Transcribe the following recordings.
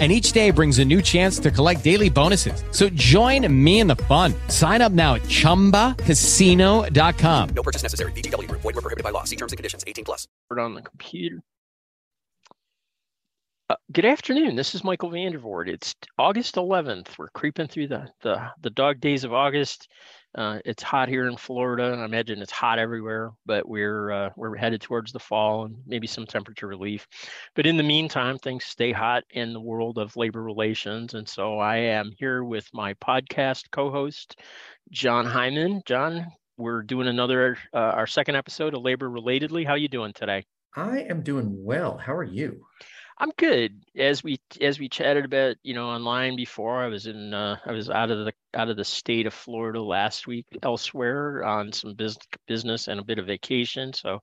and each day brings a new chance to collect daily bonuses. So join me in the fun. Sign up now at ChumbaCasino.com. No purchase necessary. VGW. Void were prohibited by law. See terms and conditions. 18 plus. On the computer. Uh, good afternoon. This is Michael VanDervort. It's August 11th. We're creeping through the the, the dog days of August. Uh, it's hot here in Florida. I imagine it's hot everywhere, but we're uh, we're headed towards the fall and maybe some temperature relief. But in the meantime, things stay hot in the world of labor relations, and so I am here with my podcast co-host, Jon Hyman. Jon, we're doing another uh, our second episode of Labor Relatedly. How you doing today? I am doing well. How are you? I'm good. As we as we chatted about, you know, online before, I was in uh, I was out of the out of the state of Florida last week elsewhere on some business business and a bit of vacation. So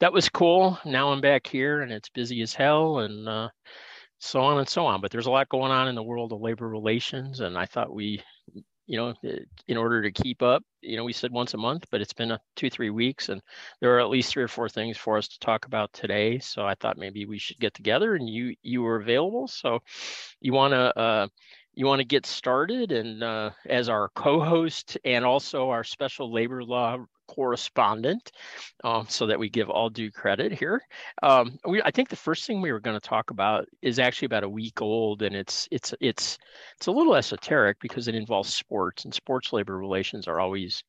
that was cool. Now I'm back here and it's busy as hell and uh, so on and so on. But there's a lot going on in the world of labor relations, and I thought we you know, in order to keep up, you know, we said once a month, but it's been a two, three weeks, and there are at least three or four things for us to talk about today. So I thought maybe we should get together, and you you were available, so you want to uh, you want to get started, and uh, as our co-host and also our special labor law correspondent, um, so that we give all due credit here. Um, we, I think the first thing we were going to talk about is actually about a week old, and it's it's it's it's a little esoteric because it involves sports, and sports labor relations are always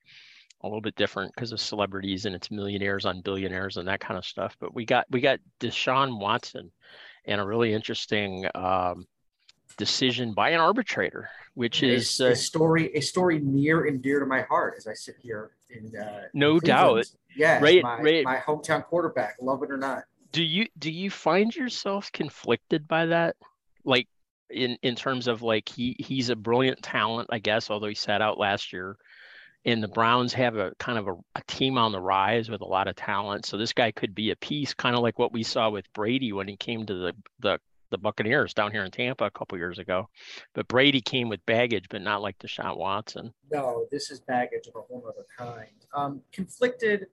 a little bit different because of celebrities and it's millionaires on billionaires and that kind of stuff. But we got we got Deshaun Watson, and a really interesting. Um, decision by an arbitrator, which a, is a story a story near and dear to my heart as I sit here in uh, no in doubt. Yeah, right, my, my hometown quarterback, love it or not. Do you do you find yourself conflicted by that? Like in in terms of like he he's a brilliant talent, I guess, although he sat out last year. And the Browns have a kind of a, a team on the rise with a lot of talent. So this guy could be a piece, kind of like what we saw with Brady when he came to the the the Buccaneers down here in Tampa a couple years ago. But Brady came with baggage, but not like Deshaun Watson. No, this is baggage of a whole other kind. Um, conflicted,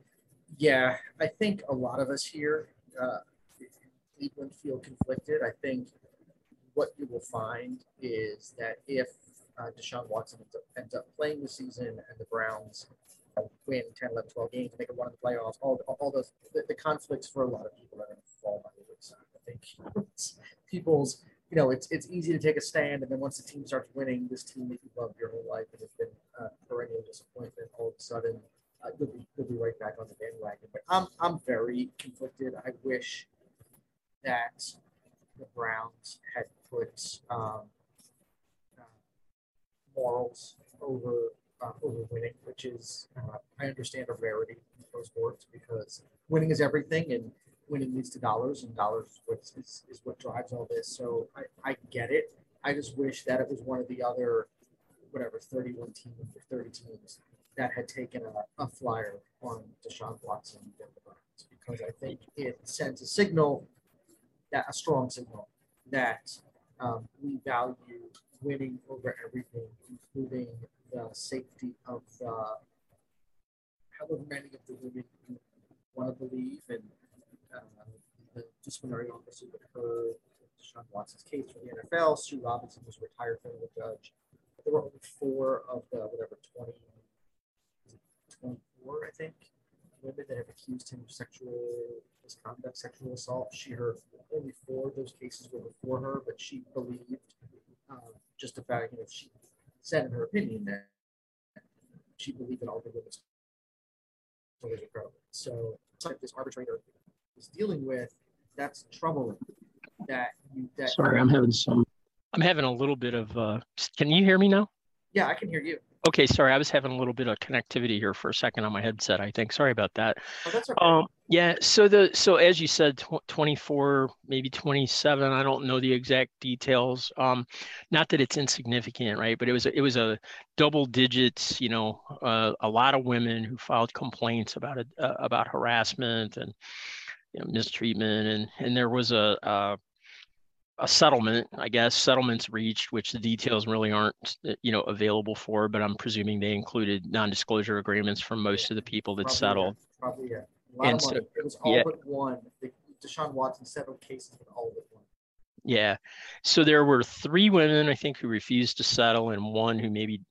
yeah. I think a lot of us here uh, Cleveland feel conflicted. I think what you will find is that if uh, Deshaun Watson ends up, playing the season and the Browns win 10, 11, 12 games, make a run in the playoffs, all, all those, the, the conflicts for a lot of people are going to fall by the wayside. I think people's, you know, it's it's easy to take a stand, and then once the team starts winning, this team that you loved your whole life and has been uh, perennial disappointment, all of a sudden uh, you'll be you'll be right back on the bandwagon. But I'm I'm very conflicted. I wish that the Browns had put um, uh, morals over uh, over winning, which is uh, I understand a rarity in pro sports because winning is everything, and winning leads to dollars, and dollars is what, is, what drives all this. So I, I get it. I just wish that it was one of the other, whatever, 31 teams or 30 teams that had taken a, a flyer on Deshaun Watson the because I think it sends a signal, that a strong signal that um, we value winning over everything, including the safety of uh, however many of the women want to believe and uh, the disciplinary officer that Deshaun Watson's case for the NFL. Sue Robinson was a retired federal judge. There were only four of the whatever 20, 24, I think, women that have accused him of sexual misconduct, sexual assault. She heard only four of those cases were before her, but she believed uh, just about, you know, she said in her opinion that she believed in all the women was incredible. So it's like this arbitrator is dealing with, that's troubling. That you that Sorry, I'm having some. I'm having a little bit of. Uh, can you hear me now? Yeah, I can hear you. Okay, sorry, I was having a little bit of connectivity here for a second on my headset. I think. Sorry about that. Oh, that's okay. Um, yeah. So the so as you said, tw- 24, maybe 27. I don't know the exact details. Um, not that it's insignificant, right? But it was it was a double digits. You know, uh, a lot of women who filed complaints about it uh, about harassment and you know, mistreatment, and and there was a, a a settlement, I guess, settlements reached, which the details really aren't, you know, available for, but I'm presuming they included non-disclosure agreements from most of the people that Probably, settled. Yeah. Probably, yeah. A lot And of so- money. it was all yeah. but one. The, Deshaun Watson settled cases with all but one. Yeah. So there were three women, I think, who refused to settle, and one who maybe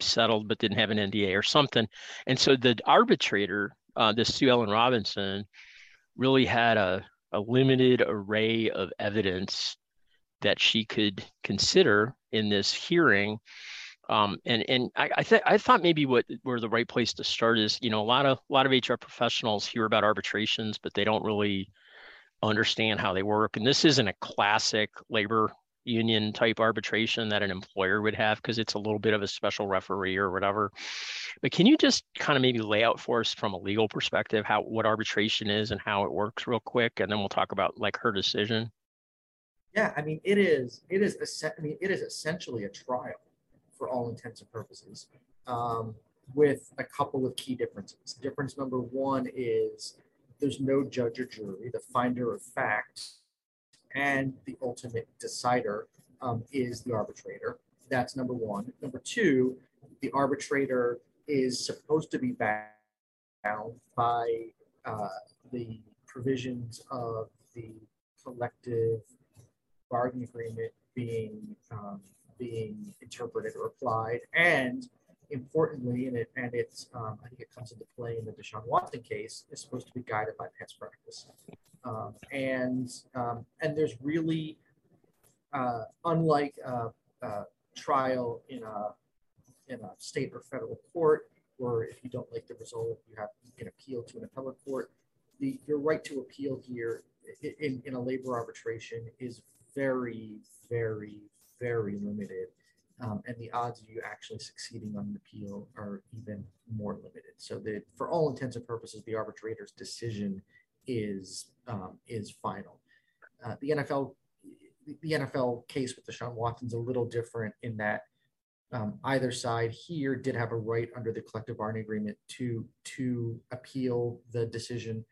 settled but didn't have an NDA or something. And so the arbitrator, uh, this Sue L. Robinson, really had a, a limited array of evidence that she could consider in this hearing. Um, and and I I, th- I thought maybe what where the right place to start is you know a lot of a lot of HR professionals hear about arbitrations, but they don't really understand how they work. And this isn't a classic labor union type arbitration that an employer would have because it's a little bit of a special referee or whatever. But can you just kind of maybe lay out for us from a legal perspective how what arbitration is and how it works real quick, and then we'll talk about like her decision. Yeah, I mean, it is. It is. I mean, it is essentially a trial for all intents and purposes, um, with a couple of key differences. Difference number one is there's no judge or jury. The finder of fact and the ultimate decider um, is the arbitrator. That's number one. Number two, the arbitrator is supposed to be bound by uh, the provisions of the collective bargaining agreement being um, being interpreted or applied, and importantly, and it and it's um, I think it comes into play in the Deshaun Watson case, is supposed to be guided by past practice, um, and um, and there's really uh, unlike a, a trial in a in a state or federal court, where if you don't like the result, you have you can appeal to an appellate court. The your right to appeal here in, in a labor arbitration is very, very, very limited. Um, and the odds of you actually succeeding on an appeal are even more limited. So that for all intents and purposes, the arbitrator's decision is um, is final. Uh, the NFL the NFL case with Deshaun Watson's a little different in that um, either side here did have a right under the collective bargaining agreement to to appeal the decision.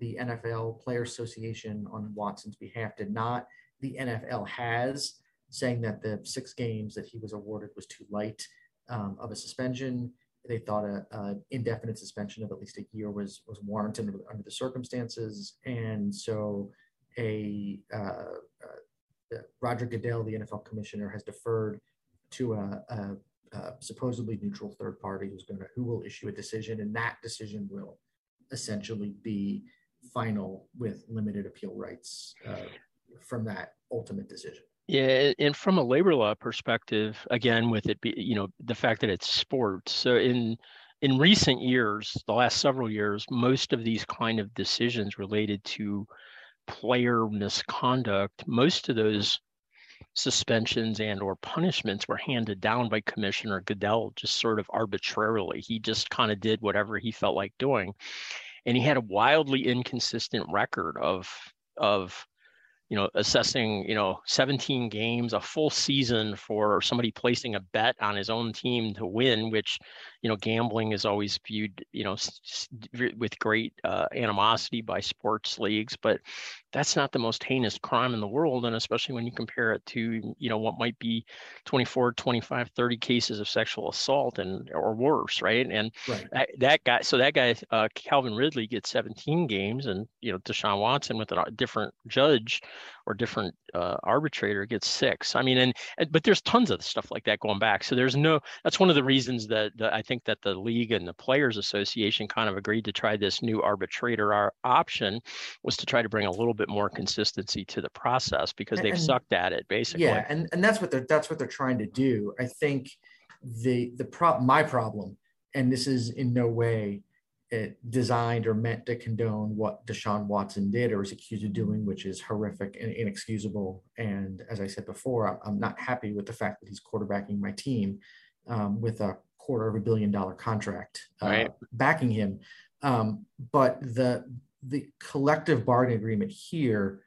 The NFL Player Association on Watson's behalf did not. The NFL has, saying that the six games that he was awarded was too light um, of a suspension. They thought a, a indefinite suspension of at least a year was was warranted under, under the circumstances, and so a uh, uh, Roger Goodell, the NFL commissioner, has deferred to a, a, a supposedly neutral third party who's going to who will issue a decision, and that decision will essentially be final with limited appeal rights uh, from that ultimate decision. Yeah, and from a labor law perspective, again, with it be, you know, the fact that it's sports. So in in recent years, the last several years, most of these kind of decisions related to player misconduct, most of those suspensions and or punishments were handed down by Commissioner Goodell just sort of arbitrarily. He just kind of did whatever he felt like doing. And he had a wildly inconsistent record of of you know assessing you know 17 games a full season for somebody placing a bet on his own team to win which you know gambling is always viewed you know s- s- v- with great uh, animosity by sports leagues but that's not the most heinous crime in the world and especially when you compare it to you know what might be 24 25 30 cases of sexual assault and or worse right and Right. that, that guy so that guy uh, calvin ridley gets 17 games and you know deshaun watson with a different judge or different uh, arbitrator gets six. I mean and, and but there's tons of stuff like that going back. So there's no that's one of the reasons that, that i think that the league and the players association kind of agreed to try this new arbitrator our option was to try to bring a little bit more consistency to the process because they've And- sucked at it basically. Yeah, and and that's what they're that's what they're trying to do. I think the the prop my problem, and this is in no way uh, designed or meant to condone what Deshaun Watson did or is accused of doing, which is horrific and inexcusable. And as I said before, I'm, I'm not happy with the fact that he's quarterbacking my team um, with a quarter of a billion dollar contract uh, Right. backing him. Um, but the the collective bargaining agreement here,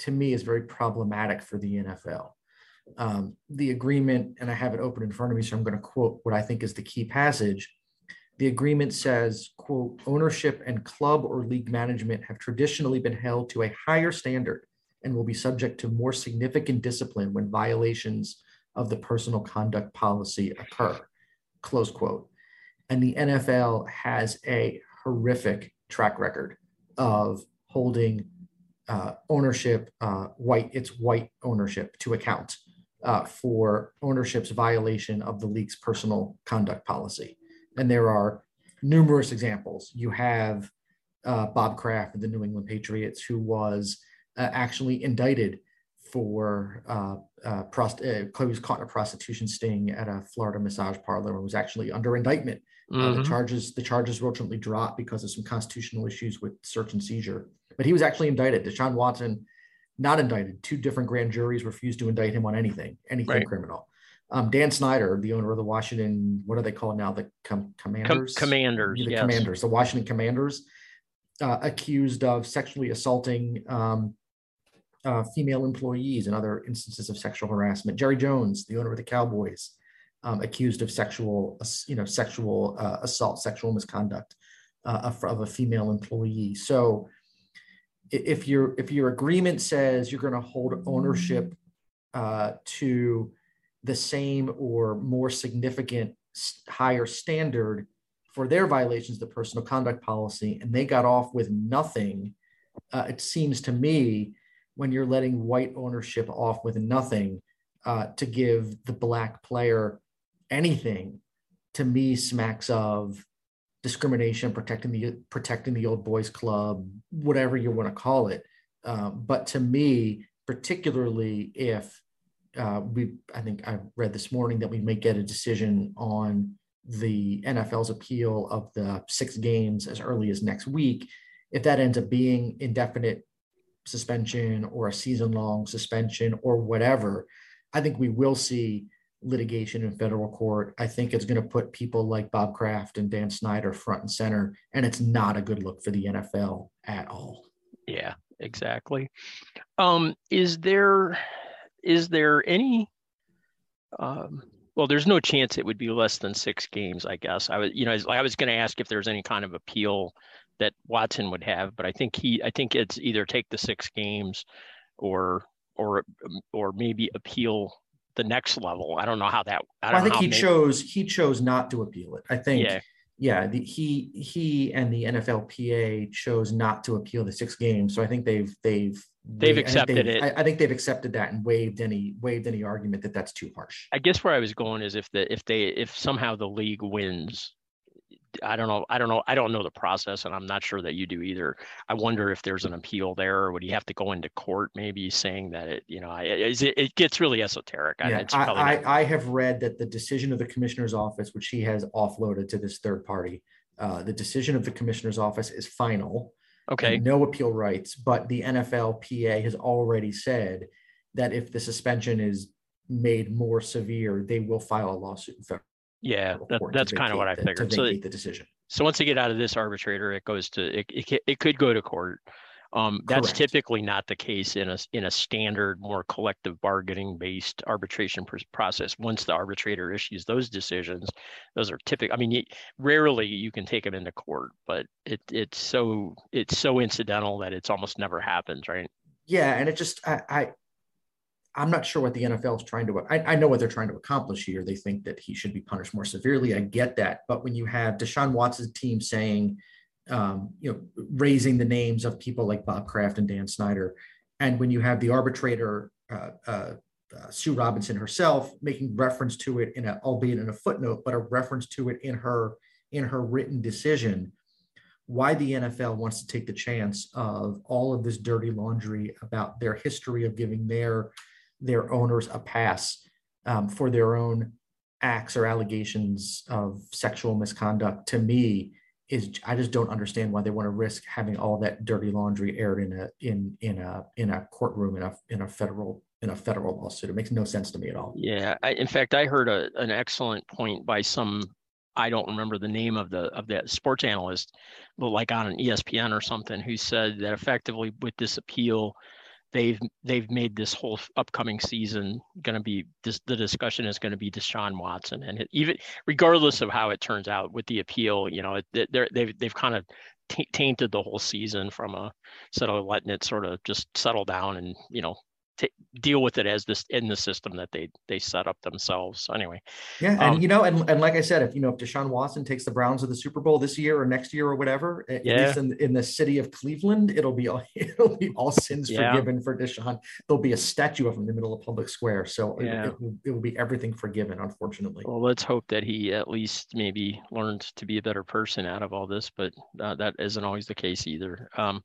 to me, is very problematic for the NFL. Um, the agreement, and I have it open in front of me, so I'm going to quote what I think is the key passage. The agreement says, quote, ownership and club or league management have traditionally been held to a higher standard and will be subject to more significant discipline when violations of the personal conduct policy occur, close quote. And the NFL has a horrific track record of holding uh, ownership, uh, white, it's white ownership to account uh, for ownership's violation of the league's personal conduct policy. And there are numerous examples. You have uh, Bob Kraft of the New England Patriots, who was uh, actually indicted for uh, uh, prost- uh, was caught in a prostitution sting at a Florida massage parlor and was actually under indictment. Mm-hmm. Uh, the mm-hmm. charges the charges were ultimately dropped because of some constitutional issues with search and seizure. But he was actually indicted. Deshaun Watson, not indicted. Two different grand juries refused to indict him on anything, anything right. criminal. Um, Dan Snyder, the owner of the Washington, what are they called now? The com- Commanders. Com- commanders. The yes. Commanders. The Washington Commanders, uh, accused of sexually assaulting um, uh, female employees and other instances of sexual harassment. Jerry Jones, the owner of the Cowboys, um, accused of sexual, you know, sexual uh, assault, sexual misconduct uh, of, of, a female employee. So, if your if your agreement says you're going to hold ownership uh, to the same or more significant higher standard for their violations of the personal conduct policy, and they got off with nothing, uh, it seems to me when you're letting white ownership off with nothing uh, to give the black player anything to me smacks of discrimination protecting the protecting the old boys club whatever you want to call it. Um, but to me particularly if uh, we i think i read this morning that we may get a decision on the nfl's appeal of the six games as early as next week if that ends up being indefinite suspension or a season long suspension or whatever, I think we will see litigation in federal court. I think it's going to put people like Bob Kraft and Dan Snyder front and center, and it's not a good look for the NFL at all. Yeah, exactly. Um, is there is there any um, well, there's no chance it would be less than six games, I guess. I was, you know, I was going to ask if there's any kind of appeal that Watson would have, but I think he I think it's either take the six games or or or maybe appeal the next level. I don't know how that. I, well, I think he maybe, chose he chose not to appeal it. I think. Yeah. Yeah, the, he he and the NFLPA chose not to appeal the six games, so I think they've they've they've accepted they've, it. I, I, think they've accepted that and waived any waived any argument that that's too harsh. I guess where I was going is if the if they if somehow the league wins I don't know. I don't know. I don't know the process, and I'm not sure that you do either. I wonder if there's an appeal there, or would he have to go into court, maybe saying that it, you know, it, it gets really esoteric. Yeah, I, I, I, have read that the decision of the commissioner's office, which he has offloaded to this third party, uh, the decision of the commissioner's office is final. Okay. No appeal rights, but the NFLPA has already said that if the suspension is made more severe, they will file a lawsuit in federal yeah, that, that's kind of what I figured. so the decision. So once they get out of this arbitrator, it goes to it. It, it could go to court. Um, that's Correct. typically not the case in a in a standard, more collective bargaining based arbitration pr- process. Once the arbitrator issues those decisions, those are typical. I mean, you, rarely you can take them into court, but it it's so it's so incidental that it's almost never happens, right? Yeah, and it just I, I I'm not sure what the NFL is trying to. I, I, know what they're trying to accomplish here. They think that he should be punished more severely. I get that, but when you have Deshaun Watson's team saying, um, you know, raising the names of people like Bob Kraft and Dan Snyder, and when you have the arbitrator uh, uh, uh, Sue Robinson herself making reference to it in a, albeit in a footnote, but a reference to it in her in her written decision, why the NFL wants to take the chance of all of this dirty laundry about their history of giving their their owners a pass um, for their own acts or allegations of sexual misconduct to me is I just don't understand why they want to risk having all that dirty laundry aired in a in in a in a courtroom in a in a federal in a federal lawsuit. It makes no sense to me at all. Yeah, I, in fact, I heard a, an excellent point by some I don't remember the name of the of that sports analyst, but like on an ESPN or something, who said that effectively with this appeal, they've they've made this whole upcoming season going to be this, the discussion is going to be Deshaun Watson, and it, even regardless of how it turns out with the appeal, you know, it, they're, they've they've kind of tainted the whole season from a instead of letting it sort of just settle down and you know t- deal with it as this in the system that they they set up themselves. Anyway, yeah, and um, you know, and, and like I said, if you know if Deshaun Watson takes the Browns to the Super Bowl this year or next year or whatever, at yeah. least in, in the city of Cleveland, it'll be all, it'll be all sins yeah. forgiven for Deshaun. There'll be a statue of him in the middle of public square, so yeah. it, it, will, it will be everything forgiven. Unfortunately, well, let's hope that he at least maybe learned to be a better person out of all this, but uh, that isn't always the case either. Um,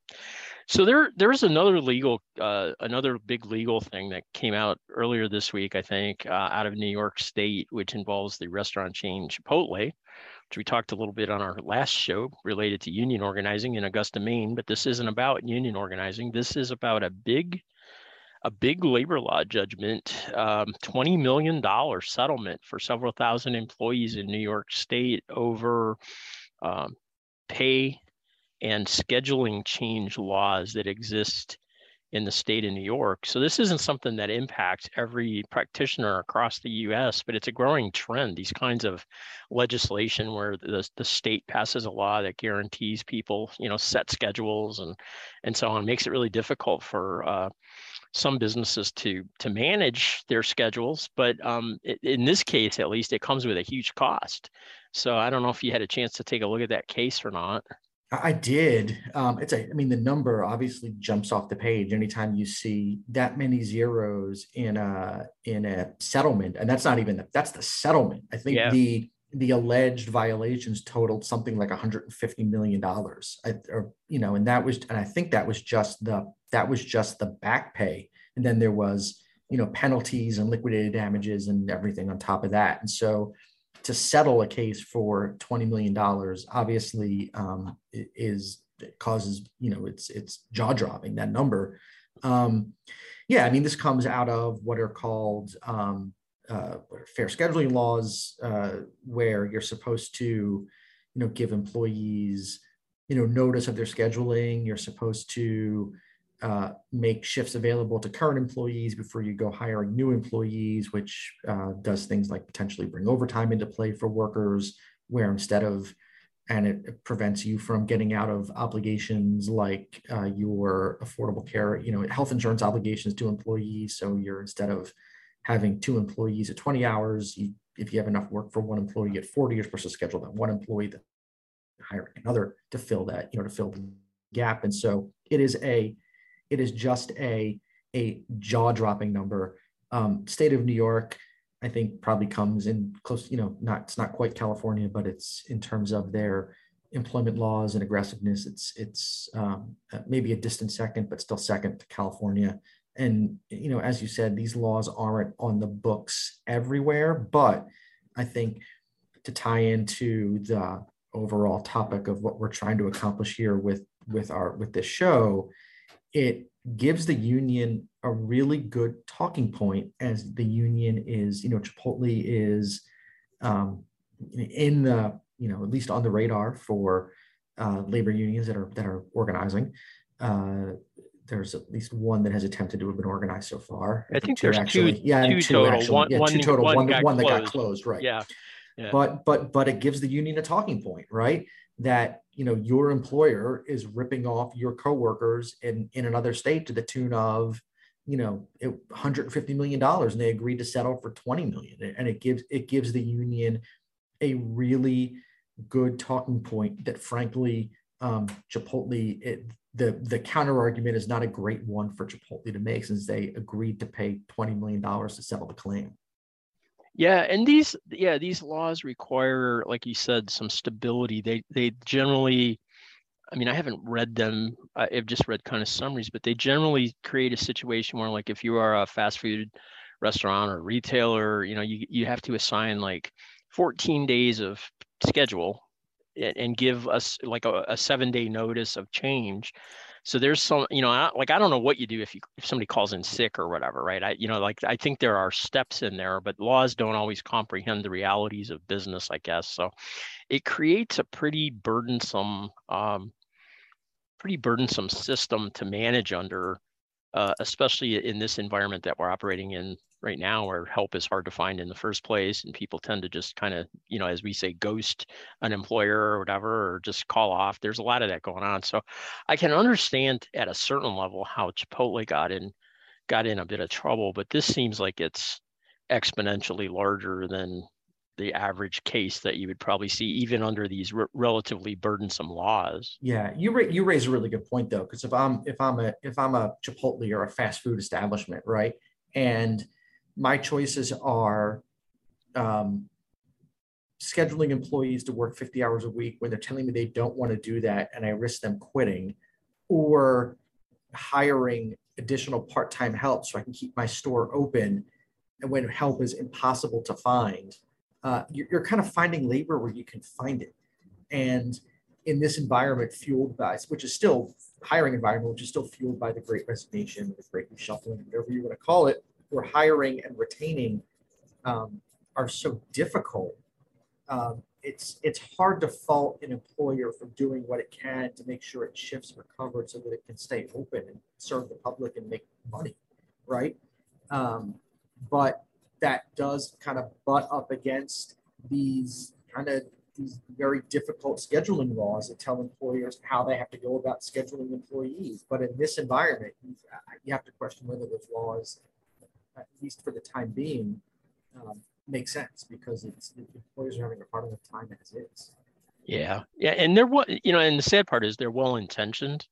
so there, there's another legal, uh, another big legal thing that came out earlier this week, I think, uh, out of New York State, which involves the restaurant chain Chipotle, which we talked a little bit on our last show related to union organizing in Augusta, Maine. But this isn't about union organizing. This is about a big, a big labor law judgment, um, twenty million dollar settlement for several thousand employees in New York State over um, pay and scheduling change laws that exist in the state of New York. So this isn't something that impacts every practitioner across the US, but it's a growing trend. These kinds of legislation where the, the state passes a law that guarantees people, you know, set schedules and and so on makes it really difficult for uh, some businesses to to manage their schedules. But um, it, in this case, at least, it comes with a huge cost. So I don't know if you had a chance to take a look at that case or not. I did. Um, it's a, I mean, the number obviously jumps off the page anytime you see that many zeros in a in a settlement, and that's not even the, that's the settlement. I think yeah. the the alleged violations totaled something like 150 million dollars, or you know, and that was, and I think that was just the that was just the back pay, and then there was you know penalties and liquidated damages and everything on top of that, and so to settle a case for $20 million obviously um, is causes, you know, it's, it's jaw dropping that number. Um, yeah, I mean, this comes out of what are called um, uh, fair scheduling laws, uh, where you're supposed to, you know, give employees, you know, notice of their scheduling. You're supposed to uh, make shifts available to current employees before you go hiring new employees, which uh, does things like potentially bring overtime into play for workers, where instead of and it prevents you from getting out of obligations like uh, your affordable care, you know, health insurance obligations to employees. So you're instead of having two employees at 20 hours, you, if you have enough work for one employee at 40, you're supposed to schedule that one employee, that hiring another to fill that, you know, to fill the gap. And so it is a it is just a a jaw dropping number. Um, state of New York, I think, probably comes in close. You know, not it's not quite California, but it's in terms of their employment laws and aggressiveness. It's it's um, maybe a distant second, but still second to California. And you know, as you said, these laws aren't on the books everywhere, but I think to tie into the overall topic of what we're trying to accomplish here with with our with this show it gives the union a really good talking point as the union is, you know, Chipotle is um, in the, you know, at least on the radar for uh, labor unions that are that are organizing. Uh, there's at least one that has attempted to have been organized so far. I, think, there's actually, two, yeah, two, two total. Actually, one, yeah, one, two total. One, one, got one that got closed, right? Yeah. yeah. But but but it gives the union a talking point, right? That you know your employer is ripping off your coworkers in in another state to the tune of you know 150 million dollars and they agreed to settle for 20 million. And it gives it gives the union a really good talking point that frankly um, Chipotle it, the the counter argument is not a great one for Chipotle to make since they agreed to pay 20 million dollars to settle the claim yeah, and these yeah these laws require, like you said, some stability. They they generally, I mean, I haven't read them. I've just read kind of summaries, but they generally create a situation where, like, if you are a fast food restaurant or retailer, you know, you you have to assign like 14 days of schedule and, give us like a, a seven day notice of change so there's some you know like i don't know what you do if you if somebody calls in sick or whatever right? I you know like i think there are steps in there but laws don't always comprehend the realities of business i guess. So it creates a pretty burdensome um pretty burdensome system to manage under uh, especially in this environment that we're operating in right now where help is hard to find in the first place and people tend to just kind of you know as we say ghost an employer or whatever or just call off there's a lot of that going on. So i can understand at a certain level how chipotle got in got in a bit of trouble but this seems like it's exponentially larger than the average case that you would probably see even under these re- relatively burdensome laws. Yeah, you ra- you raise a really good point though, because if I'm if I'm a if I'm a Chipotle or a fast food establishment, right, and my choices are um, scheduling employees to work 50 hours a week when they're telling me they don't want to do that and I risk them quitting, or hiring additional part-time help so I can keep my store open and when help is impossible to find, uh, you're, you're kind of finding labor where you can find it. And in this environment fueled by, which is still hiring environment, which is still fueled by the great resignation, the great reshuffling, whatever you want to call it, where hiring and retaining um, are so difficult. Um, it's it's hard to fault an employer for doing what it can to make sure it shifts recovered so that it can stay open and serve the public and make money, right? Um, but that does kind of butt up against these kind of these very difficult scheduling laws that tell employers how they have to go about scheduling employees. But in this environment, you, have to question whether those laws, at least for the time being, um, make sense because it's employers are having a hard enough time as is. Yeah, yeah, and they're what you know, and the sad part is they're well intentioned,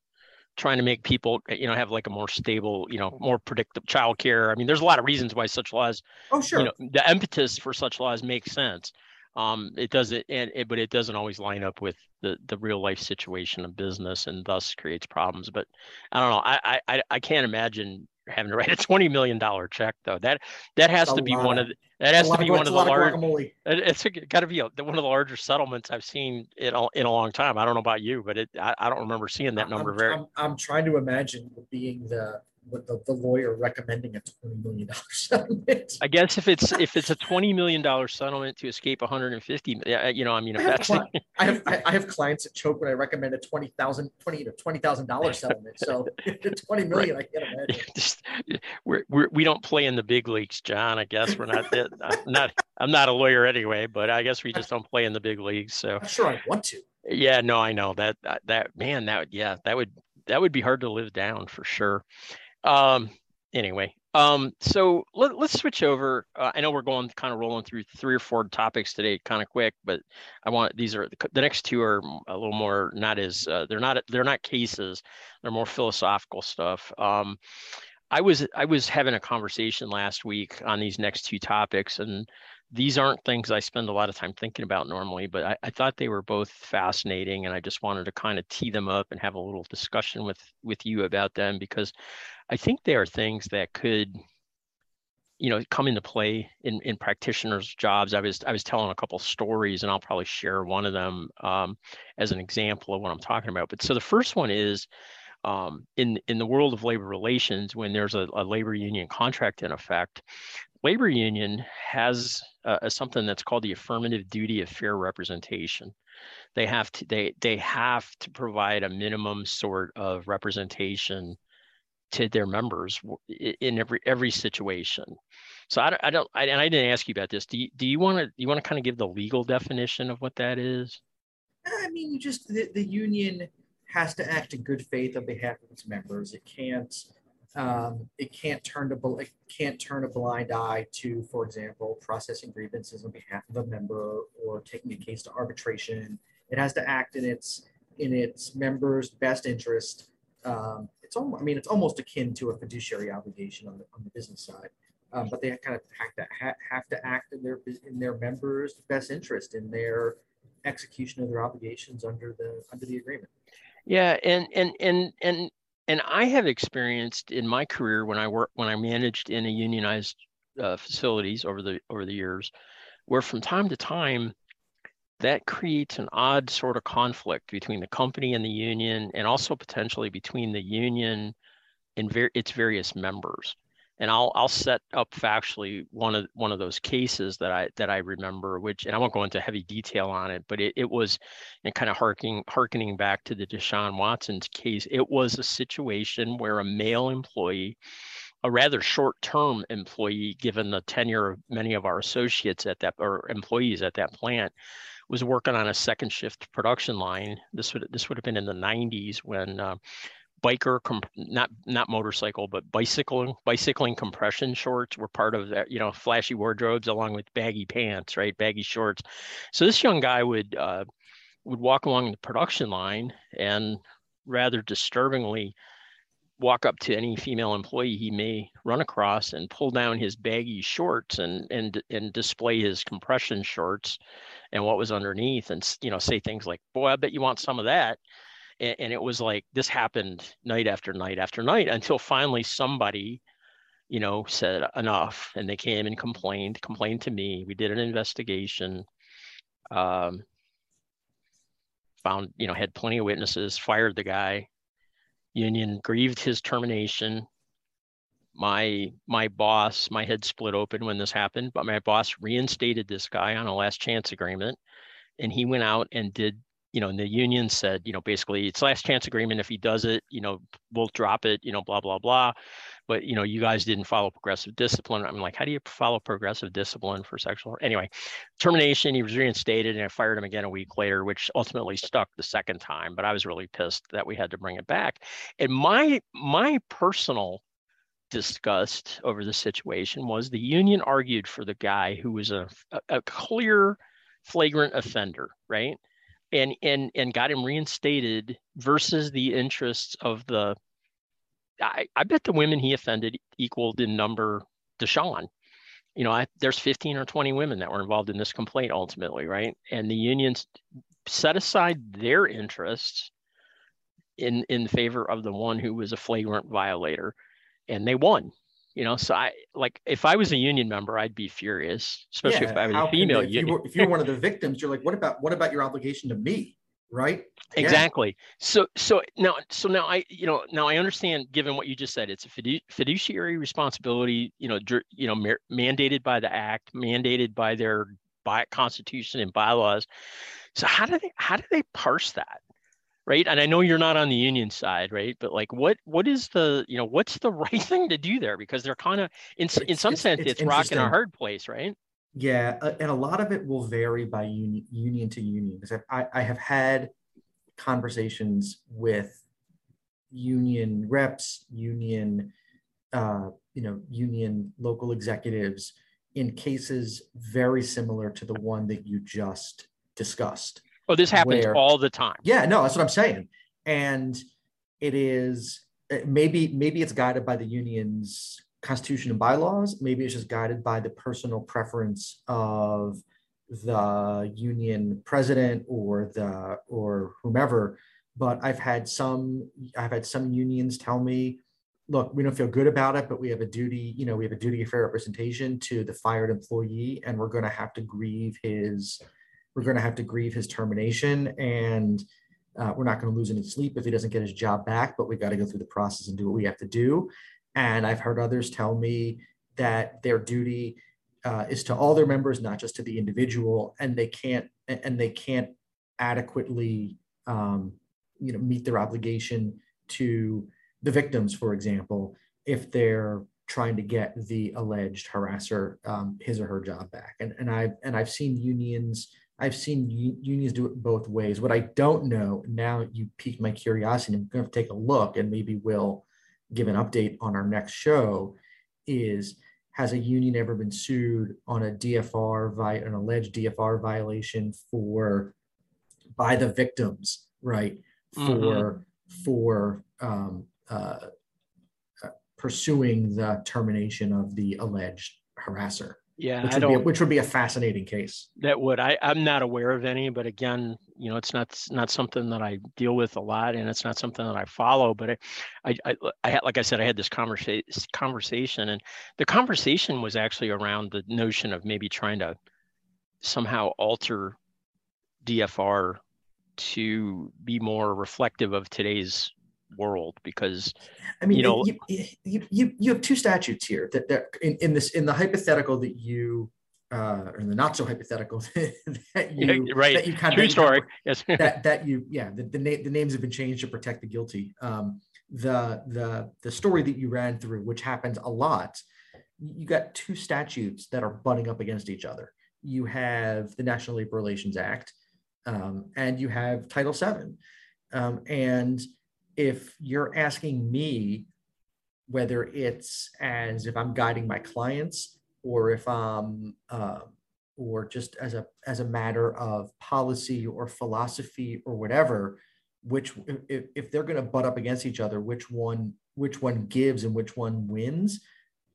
trying to make people you know have like a more stable, you know, more predictable childcare. I mean, there's a lot of reasons why such laws, Oh, sure. you know, the impetus for such laws makes sense. Um, it doesn't, and it, but it doesn't always line up with the the real life situation of business, and thus creates problems. But I don't know. I I I can't imagine having to write a twenty million dollar check though. That that has to be lot one of- the, that has to be of- one of the large. guacamole. It's got to be a, one of the larger settlements I've seen in a, in a long time. I don't know about you, but it I, I don't remember seeing that number I'm, very. I'm, I'm trying to imagine being the with the, the lawyer recommending a twenty million dollar settlement. I guess if it's if it's a twenty million dollar settlement to escape one hundred and fifty, yeah, uh, you know, I mean, I have, that's cli- I have I have clients that choke when I recommend a twenty thousand, twenty to twenty thousand dollar settlement. So twenty million, I can't imagine. just we're, we're we don't play in the big leagues, Jon. I guess we're not. I'm not I'm not a lawyer anyway, but I guess we just don't play in the big leagues. So I'm sure I want to. yeah, no, I know that that, that man that yeah that would that would be hard to live down for sure. Um, anyway, um, so let, let's switch over. Uh, I know we're going kind of rolling through three or four topics today, kind of quick, but I want these are the, the next two are a little more not as uh, they're not they're not cases, they're more philosophical stuff. Um, I was I was having a conversation last week on these next two topics, and these aren't things I spend a lot of time thinking about normally, but I, I thought they were both fascinating, and I just wanted to kind of tee them up and have a little discussion with with you about them because I think they are things that could, you know, come into play in in practitioners' jobs. I was I was telling a couple stories, and I'll probably share one of them um, as an example of what I'm talking about. But so the first one is um, in in the world of labor relations, when there's a, a labor union contract in effect, labor union has uh, something that's called the affirmative duty of fair representation. They have to they they have to provide a minimum sort of representation to their members in every every situation. So I don't, I don't I, and I didn't ask you about this. Do you, do you want to you want to kind of give the legal definition of what that is? I mean, you just the, the union has to act in good faith on behalf of its members. It can't um, it can't turn to it can't turn a blind eye to, for example, processing grievances on behalf of a member or taking a case to arbitration. It has to act in its in its members' best interest. Um, it's almost, I mean, it's almost akin to a fiduciary obligation on the on the business side. Um, but they kind of have to ha- have to act in their in their members' best interest in their execution of their obligations under the under the agreement. Yeah, and and and and and I have experienced in my career when I work when I managed in a unionized uh, facilities over the over the years, where from time to time that creates an odd sort of conflict between the company and the union, and also potentially between the union and ver- its various members. and I'll I'll set up factually one of one of those cases that I that I remember, which and I won't go into heavy detail on it, but it, it was and kind of harking harkening back to the Deshaun Watson's case. It was a situation where a male employee, a rather short-term employee, given the tenure of many of our associates at that or employees at that plant, was working on a second shift production line. This would this would have been in the 90s when uh, biker comp- not not motorcycle but bicycling bicycling compression shorts were part of that you know flashy wardrobes along with baggy pants right baggy shorts so this young guy would uh, would walk along the production line and rather disturbingly walk up to any female employee he may run across and pull down his baggy shorts and and and display his compression shorts and what was underneath and you know say things like boy i bet you want some of that. And, and it was like this happened night after night after night until finally somebody you know said enough and they came and complained complained to me. We did an investigation um, found you know had plenty of witnesses fired the guy union grieved his termination. My my boss my head split open when this happened but my boss reinstated this guy on a last chance agreement and he went out and did you know, and the union said, you know, basically it's last chance agreement. If he does it, you know, we'll drop it, you know, blah, blah, blah. But, you know, you guys didn't follow progressive discipline. I'm like, how do you follow progressive discipline for sexual? Anyway, termination, he was reinstated and I fired him again a week later, which ultimately stuck the second time. But I was really pissed that we had to bring it back. And my, my personal disgust over the situation was the union argued for the guy who was a, a clear flagrant offender, right? And and and got him reinstated versus the interests of the I, I bet the women he offended equaled in number Deshaun. You know, I, there's 15 or 20 women that were involved in this complaint ultimately, right? And the unions set aside their interests in in favor of the one who was a flagrant violator, and they won you know so i like if i was a union member i'd be furious especially yeah, if i was a female if, you were, if you're one of the victims you're like what about what about your obligation to me? Right? Exactly. Yeah. so so now so now i you know now i understand given what you just said it's a fidu- fiduciary responsibility you know dr- you know mer- mandated by the act mandated by their by constitution and bylaws. So how do they how do they parse that right? And i know you're not on the union side right? But like what what is the you know what's the right thing to do there? Because they're kind of in, in some it's, sense it's, it's rocking a hard place right? Yeah and a lot of it will vary by union union to union because I, I have had conversations with union reps union uh, you know union local executives in cases very similar to the one that you just discussed Oh, this happens where, all the time. Yeah, no, that's what I'm saying. And it is maybe maybe it's guided by the union's constitution and bylaws. Maybe it's just guided by the personal preference of the union president or the or whomever. But I've had some I've had some unions tell me, look, we don't feel good about it, but we have a duty, you know, we have a duty of fair representation to the fired employee, and we're going to have to grieve his we're going to have to grieve his termination and uh, we're not going to lose any sleep if he doesn't get his job back, but we've got to go through the process and do what we have to do. And I've heard others tell me that their duty uh, is to all their members, not just to the individual, and they can't and they can't adequately, um, you know, meet their obligation to the victims, for example, if they're trying to get the alleged harasser um, his or her job back. And and I've and I've seen unions I've seen unions do it both ways. What I don't know now, you piqued my curiosity. And I'm going to take a look, and maybe we'll give an update on our next show. Is has a union ever been sued on a DFR vi- an alleged DFR violation for by the victims, right? For mm-hmm. for um, uh, uh, pursuing the termination of the alleged harasser. Yeah, which would, be, which would be a fascinating case. That would. I, I'm not aware of any, but again, you know, it's not not something that I deal with a lot, and it's not something that I follow. But I, I, I, I had, like I said, I had this conversation conversation, and the conversation was actually around the notion of maybe trying to somehow alter DFR to be more reflective of today's world because I mean, you know- you, you, you, you have two statutes here that, that in, in this in the hypothetical that you uh, or in the not so hypothetical that you Yeah, right. that you kind true of story. Yes. that that you yeah the the, na- the names have been changed to protect the guilty. Um, the the the story that you ran through, which happens a lot, you got two statutes that are butting up against each other. You have the National Labor Relations Act, um, and you have Title VII. Um, and if you're asking me whether it's as if I'm guiding my clients or if I'm uh, or just as a as a matter of policy or philosophy or whatever, which if, if they're going to butt up against each other, which one which one gives and which one wins?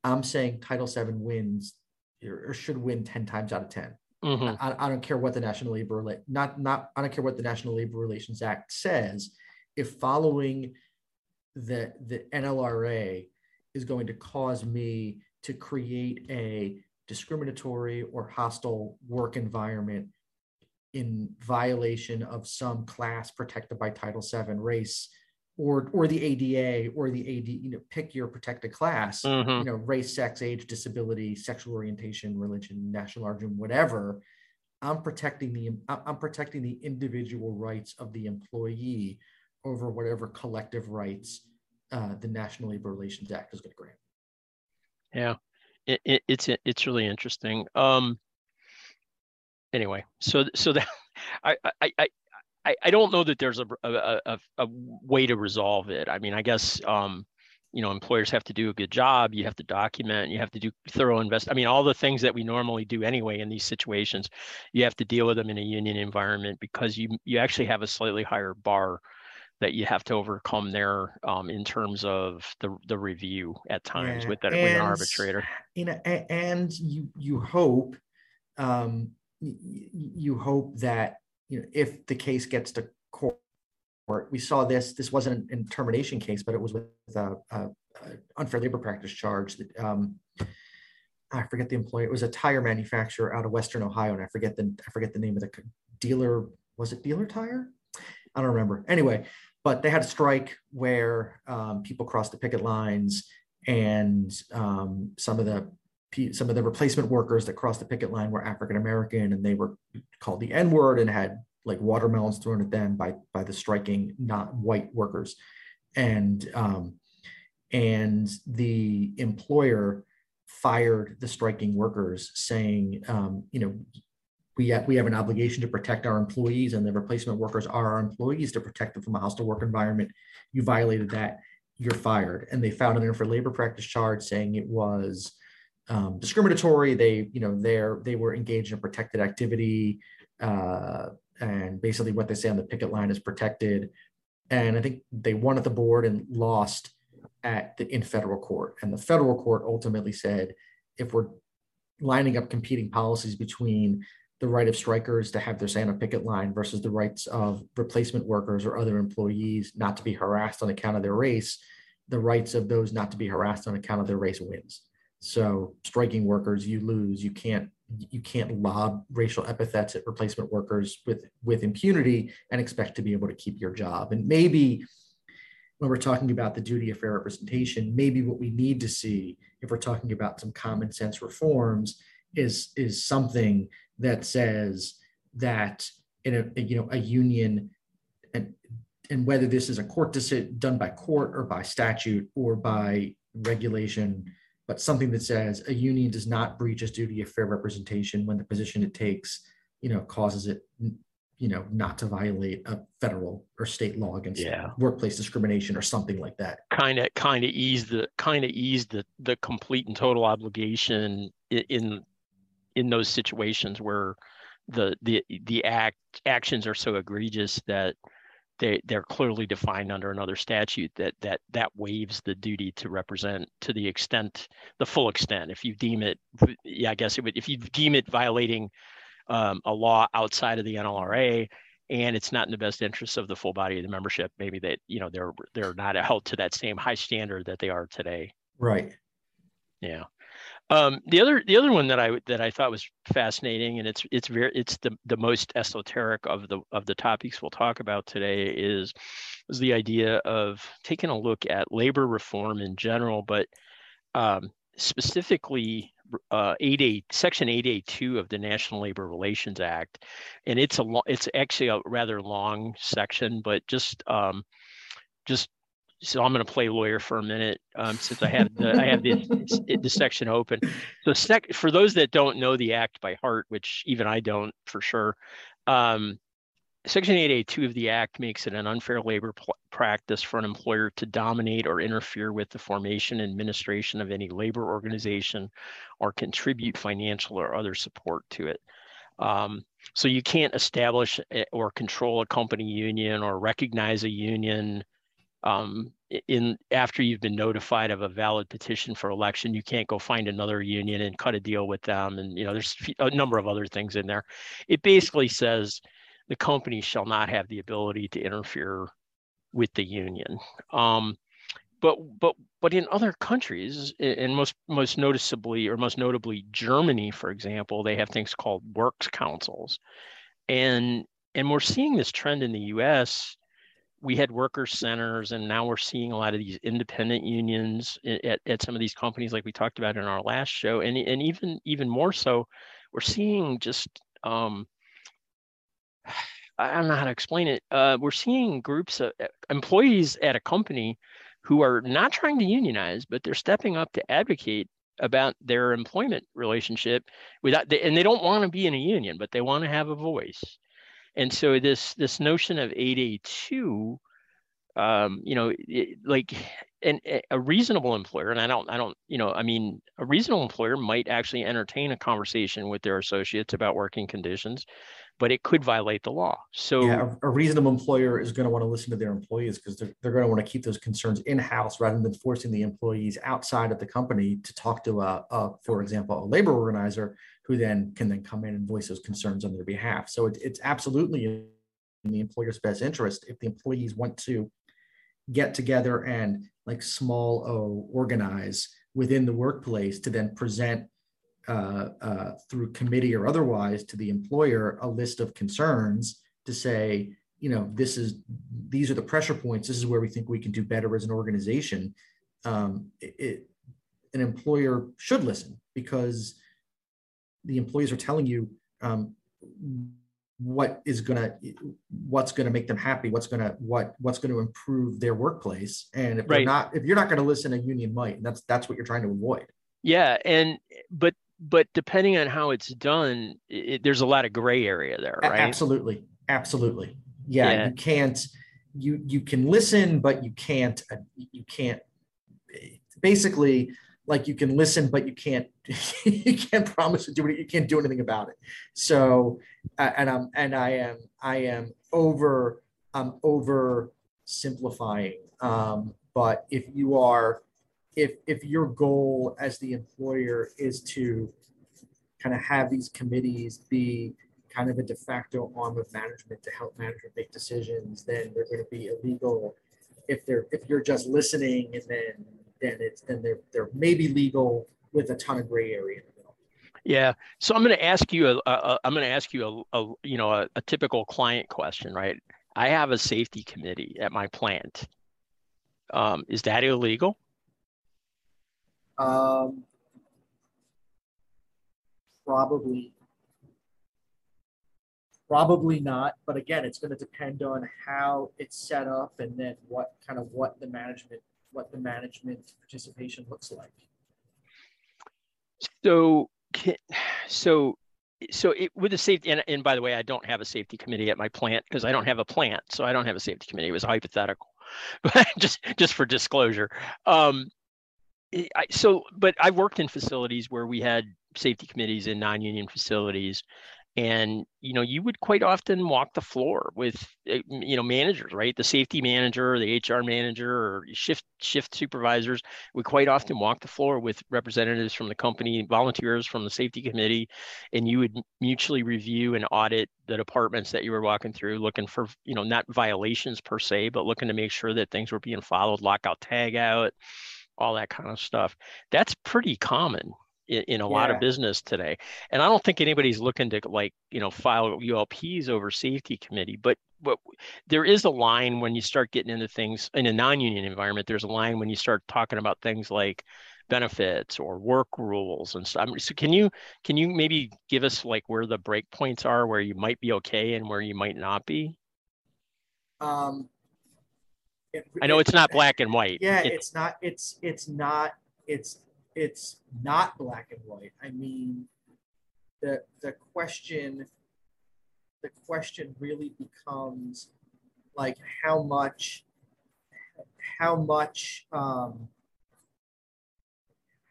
I'm saying Title VII wins or should win 10 times out of 10. Mhm. I, I don't care what the National Labor not not I don't care what the National Labor Relations Act says. If following the the NLRA is going to cause me to create a discriminatory or hostile work environment in violation of some class protected by Title VII, race, or or the ADA or the AD, you know, pick your protected class Mhm. you know, race, sex, age, disability, sexual orientation, religion, national origin, whatever. I'm protecting the I'm protecting the individual rights of the employee over whatever collective rights uh, the National Labor Relations Act is going to grant. Yeah, it, it, it's it's really interesting. Um. Anyway, so so that I I I I, don't know that there's a, a a a way to resolve it. I mean, I guess um, you know, employers have to do a good job. You have to document. You have to do thorough invest. I mean, all the things that we normally do anyway in these situations, you have to deal with them in a union environment because you you actually have a slightly higher bar that you have to overcome there um, in terms of the the review at times Yeah, with that with an arbitrator. You know, and you you hope um, you hope that you know if the case gets to court, we saw this. This wasn't an termination case, but it was with a, a, a unfair labor practice charge that um, I forget the employer. It was a tire manufacturer out of Western Ohio, and I forget the I forget the name of the dealer. Was it Dealer Tire? I don't remember. Anyway, but they had a strike where um, people crossed the picket lines, and um, some of the some of the replacement workers that crossed the picket line were African American, and they were called the N word and had like watermelons thrown at them by by the striking not white workers, and um, and the employer fired the striking workers, saying, um, you know, we have, we have an obligation to protect our employees, and the replacement workers are our employees to protect them from a hostile work environment. You violated that, you're fired. And they found an unfair labor practice charge saying it was um, discriminatory. They, you know, they're they were engaged in protected activity, uh, and basically what they say on the picket line is protected. And I think they won at the board and lost at the in federal court. And the federal court ultimately said, if we're lining up competing policies between the right of strikers to have their say on picket line versus the rights of replacement workers or other employees not to be harassed on account of their race, the rights of those not to be harassed on account of their race wins. So striking workers, you lose. You can't you can't lob racial epithets at replacement workers with with impunity and expect to be able to keep your job. And maybe when we're talking about the duty of fair representation, maybe what we need to see if we're talking about some common sense reforms is is something that says that in a you know a union and and whether this is a court decision done by court or by statute or by regulation but something that says a union does not breach its duty of fair representation when the position it takes you know causes it you know not to violate a federal or state law against Yeah. workplace discrimination or something like that kind of kind of ease the kind of ease the the complete and total obligation i- in in those situations where the the the act actions are so egregious that they they're clearly defined under another statute that that that waives the duty to represent to the extent the full extent. If you deem it yeah i guess it would if you deem it violating um, a law outside of the nlra and it's not in the best interest of the full body of the membership maybe that you know they're they're not held to that same high standard that they are today. Right. Yeah Um, the other the other one that I that I thought was fascinating, and it's it's very it's the the most esoteric of the of the topics we'll talk about today is is the idea of taking a look at labor reform in general, but um, specifically uh, 8A, Section 8A2 of the National Labor Relations Act, and it's a lo- it's actually a rather long section, but just um, just so I'm going to play lawyer for a minute um, since I have the I have this the section open. So sec- for those that don't know the act by heart, which even I don't for sure, um, Section 8A2 of the Act makes it an unfair labor pl- practice for an employer to dominate or interfere with the formation and administration of any labor organization or contribute financial or other support to it. Um, so you can't establish or control a company union or recognize a union um, in after you've been notified of a valid petition for election you can't go find another union and cut a deal with them. And you know there's a number of other things in there. It basically says the company shall not have the ability to interfere with the union. Um, but but but in other countries and most most noticeably or most notably germany for example they have things called works councils. And and we're seeing this trend in the us we had worker centers and now we're seeing a lot of these independent unions at, at some of these companies like we talked about in our last show and, and even even more so we're seeing just um, i don't know how to explain it uh, we're seeing groups of uh, employees at a company who are not trying to unionize but they're stepping up to advocate about their employment relationship without and they don't want to be in a union but they want to have a voice and so this this notion of 8A2 um, you know it, like an, a reasonable employer and i don't i don't you know i mean a reasonable employer might actually entertain a conversation with their associates about working conditions but it could violate the law so yeah, a, a reasonable employer is going to want to listen to their employees because they're, they're going to want to keep those concerns in-house rather than forcing the employees outside of the company to talk to a, a for example a labor organizer who then can then come in and voice those concerns on their behalf. So it, it's absolutely in the employer's best interest if the employees want to get together and like small o organize within the workplace to then present uh, uh, through committee or otherwise to the employer a list of concerns to say you know this is these are the pressure points. This is where we think we can do better as an organization. Um, it, it, an employer should listen because the employees are telling you um, what is going to what's going to make them happy what's going to what what's going to improve their workplace and if right. they're not if you're not going to listen a union might and that's that's what you're trying to avoid yeah and but but depending on how it's done it, there's a lot of gray area there right absolutely absolutely yeah, yeah, you can't you you can listen but you can't uh, you can't basically like you can listen, but you can't you can't promise to do it. You can't do anything about it. So, and I'm and I am I am over I'm over simplifying. Um, but if you are if if your goal as the employer is to kind of have these committees be kind of a de facto arm of management to help management make decisions, then they're going to be illegal. If they're if you're just listening and then then it's then they're they're maybe legal with a ton of gray area. Yeah. So I'm going to ask you a, a I'm going to ask you a, a you know a, a typical client question, right? I have a safety committee at my plant. Um, is that illegal? Um, probably probably not but again it's going to depend on how it's set up and then what kind of what the management what the management participation looks like. So, so, so it, with the safety, and, and by the way, I don't have a safety committee at my plant because I don't have a plant, so I don't have a safety committee. It was hypothetical, but just just for disclosure. Um, I, so, but I've worked in facilities where we had safety committees in non-union facilities, and you know you would quite often walk the floor with eh, you know managers right the safety manager the hr manager or shift shift supervisors would quite often walk the floor with representatives from the company volunteers from the safety committee and you would mutually review and audit the departments that you were walking through looking for you know not violations per se but looking to make sure that things were being followed lockout tag out all that kind of stuff. That's pretty common in, in a lot of business today. And I don't think anybody's looking to like, you know, file ULPs over safety committee, but but there is a line when you start getting into things in a non-union environment, there's a line when you start talking about things like benefits or work rules and stuff. So can you can you maybe give us like where the break points are where you might be okay and where you might not be? Um, it- I know it- it's not black and white. Yeah, It- it's not. It's it's not. It's it's not black and white. I mean, the the question the question really becomes like how much how much um,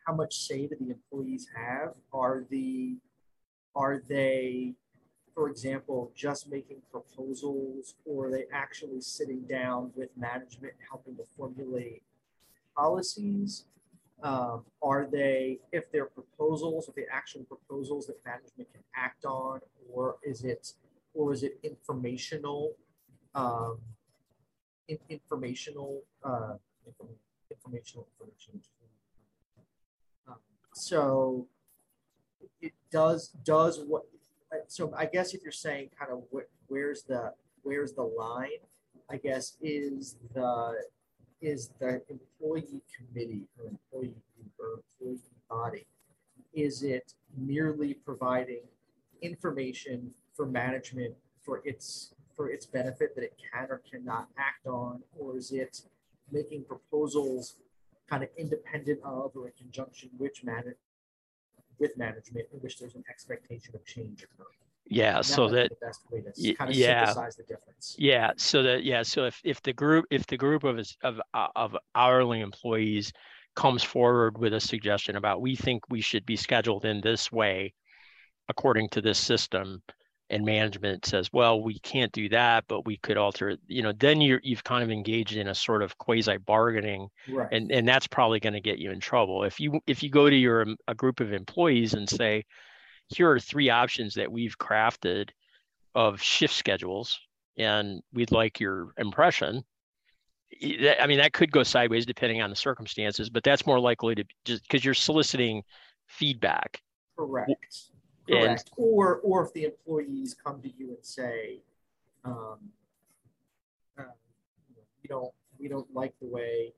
how much say do the employees have? Are the are they for example, just making proposals, or are they actually sitting down with management and helping to formulate policies? Um, are they, if they're proposals, if they actual proposals that management can act on, or is it, or is it informational, um, in, informational, uh, inform- informational information? Um, So it does, does what, so I guess if you're saying kind of wh- where's the where's the line, I guess is the is the employee committee or employee group or employee body, is it merely providing information for management for its for its benefit that it can or cannot act on, or is it making proposals kind of independent of or in conjunction with with management in which there's an expectation of change occurring? Yeah, so that the best way to kind of yeah. synthesize the difference. Yeah, so that yeah, so if if the group if the group of of uh, of hourly employees comes forward with a suggestion about we think we should be scheduled in this way according to this system and management says, well, we can't do that, but we could alter it, you know, then you're you've kind of engaged in a sort of quasi bargaining Right. and and that's probably going to get you in trouble if you if you go to your um, a group of employees and say here are three options that we've crafted of shift schedules and we'd like your impression i- mean that could go sideways depending on the circumstances but that's more likely to just because you're soliciting feedback Correct. and- Correct. Or, or if the employees come to you and say, um, uh, we don't, we don't like the way,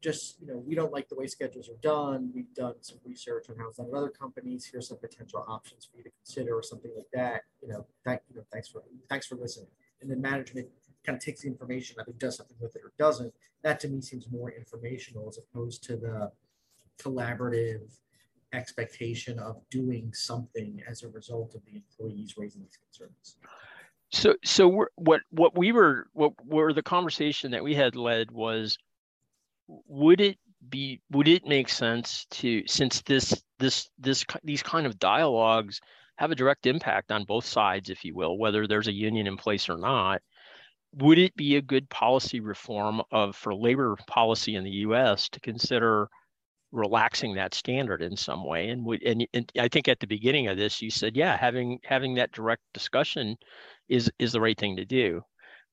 just, you know, we don't like the way schedules are done. We've done some research on how it's done at other companies. Here's some potential options for you to consider or something like that. You know, thank, you know, thanks for, thanks for listening. And then management kind of takes the information, either does something with it or doesn't. That to me seems more informational as opposed to the collaborative expectation of doing something as a result of the employees raising these concerns. So, so what what we were what were the conversation that we had led was, would it be would it make sense to since this this this these kind of dialogues have a direct impact on both sides, if you will, whether there's a union in place or not, would it be a good policy reform of for labor policy in the U.S. to consider relaxing that standard in some way and would and, and i think at the beginning of this you said yeah having having that direct discussion is is the right thing to do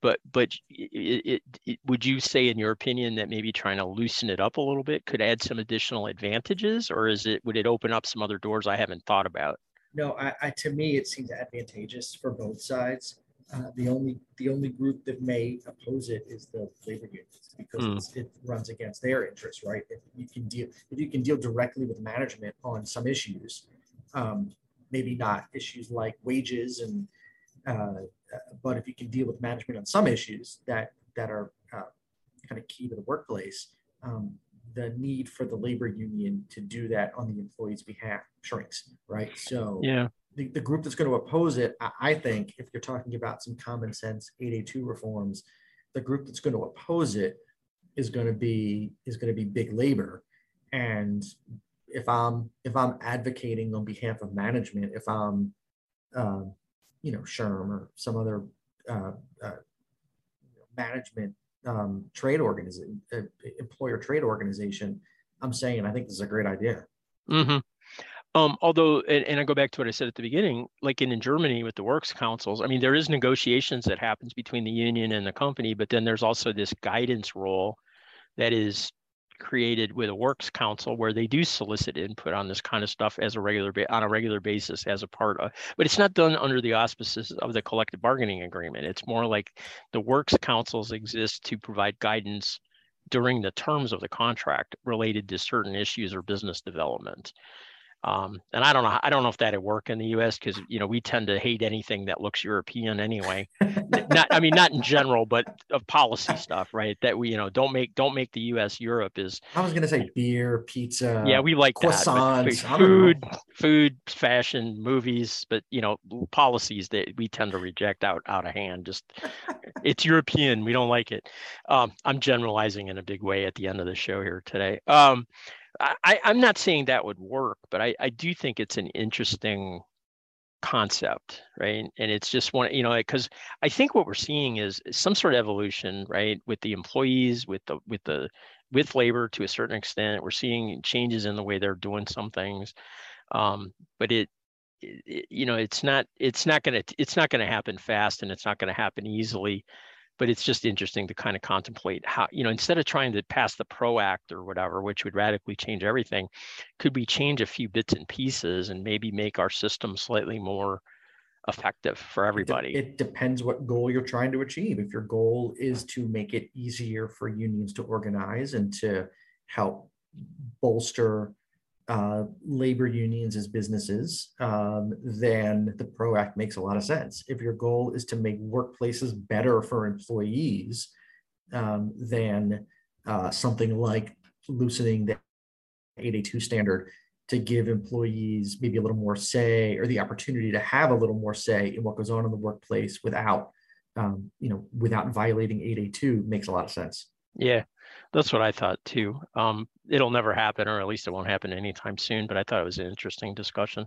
but but it, it, it would you say in your opinion that maybe trying to loosen it up a little bit could add some additional advantages or is it would it open up some other doors i haven't thought about No, I, I to me, it seems advantageous for both sides. Uh, the only the only group that may oppose it is the labor unions because it's, it runs against their interests, right? If you can deal if you can deal directly with management on some issues, um, maybe not issues like wages and uh, uh, but if you can deal with management on some issues that that are uh, kind of key to the workplace, um, the need for the labor union to do that on the employee's behalf shrinks, right? So yeah the, the group that's going to oppose it, I, I think, if you're talking about some common sense 8A2 reforms, the group that's going to oppose it is going to be is going to be big labor. And if I'm if I'm advocating on behalf of management, if I'm um, you know SHRM or some other uh, uh, management um, trade organization, uh, employer trade organization, I'm saying I think this is a great idea. Mm-hmm. Um, although, and, and I go back to what I said at the beginning, like in, in Germany with the works councils, I mean, there is negotiations that happens between the union and the company, but then there's also this guidance role that is created with a works council where they do solicit input on this kind of stuff as a regular on a regular basis as a part of but it's not done under the auspices of the collective bargaining agreement. It's more like the works councils exist to provide guidance during the terms of the contract related to certain issues or business development um, and I don't know. I don't know if that'd work in the U.S. because you know we tend to hate anything that looks European anyway. not, I mean, not in general, but of policy stuff, right? That we, you know, don't make don't make the U.S. Europe is. I was gonna say beer, pizza. Yeah, we like croissants, that. Food, food, fashion, movies, but you know, policies that we tend to reject out out of hand. Just it's European. We don't like it. Um, I'm generalizing in a big way at the end of the show here today. Um, I, I'm not saying that would work, but I, I do think it's an interesting concept, right? And it's just one, you know, because I think what we're seeing is some sort of evolution, right, with the employees, with the with the with labor to a certain extent. We're seeing changes in the way they're doing some things, um, but it, it, you know, it's not it's not gonna it's not gonna happen fast, and it's not gonna happen easily but it's just interesting to kind of contemplate how you know instead of trying to pass the pro act or whatever which would radically change everything could we change a few bits and pieces and maybe make our system slightly more effective for everybody? it, depends what goal you're trying to achieve. If your goal is to make it easier for unions to organize and to help bolster uh, labor unions as businesses, um, then the PRO Act makes a lot of sense. If your goal is to make workplaces better for employees, um, then uh, something like loosening the 8A2 standard to give employees maybe a little more say or the opportunity to have a little more say in what goes on in the workplace without, um, you know, without violating 8A2 makes a lot of sense. Yeah, that's what I thought too. Um, it'll never happen, or at least it won't happen anytime soon. But I thought it was an interesting discussion.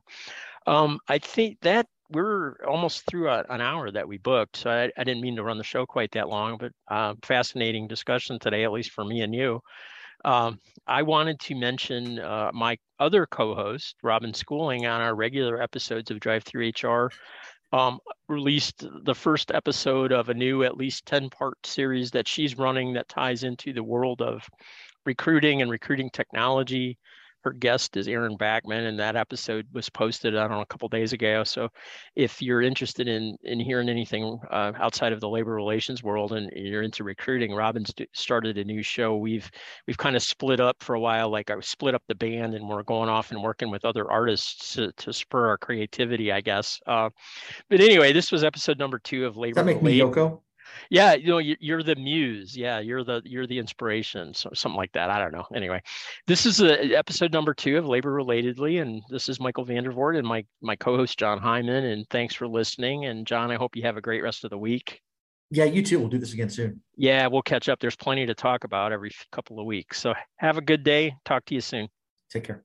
Um, I think that we're almost through a, an hour that we booked, so I, I, didn't mean to run the show quite that long. But uh, fascinating discussion today, at least for me and you. Um, I wanted to mention uh, my other co-host, Robin Schooling, on our regular episodes of Drive Through HR um, released the first episode of a new, at least 10 part series that she's running that ties into the world of recruiting and recruiting technology her guest is Erin Backman, and that episode was posted I don't know a couple days ago. So, if you're interested in in hearing anything uh, outside of the labor relations world and you're into recruiting, Robin's started a new show. We've we've kind of split up for a while. Like I split up the band, and we're going off and working with other artists to, to spur our creativity, I guess. Uh, but anyway, this was episode number two of Labor. Does that make me Yoko? Yeah you know you're the muse. Yeah you're the you're the inspiration so something like that i don't know. Anyway this is a, uh, episode number two of labor relatedly and this is michael VanDervort and my my co-host Jon hyman and thanks for listening and Jon i hope you have a great rest of the week. Yeah you too. We'll do this again soon. Yeah we'll catch up. There's plenty to talk about every couple of weeks. So have a good day. Talk to you soon. Take care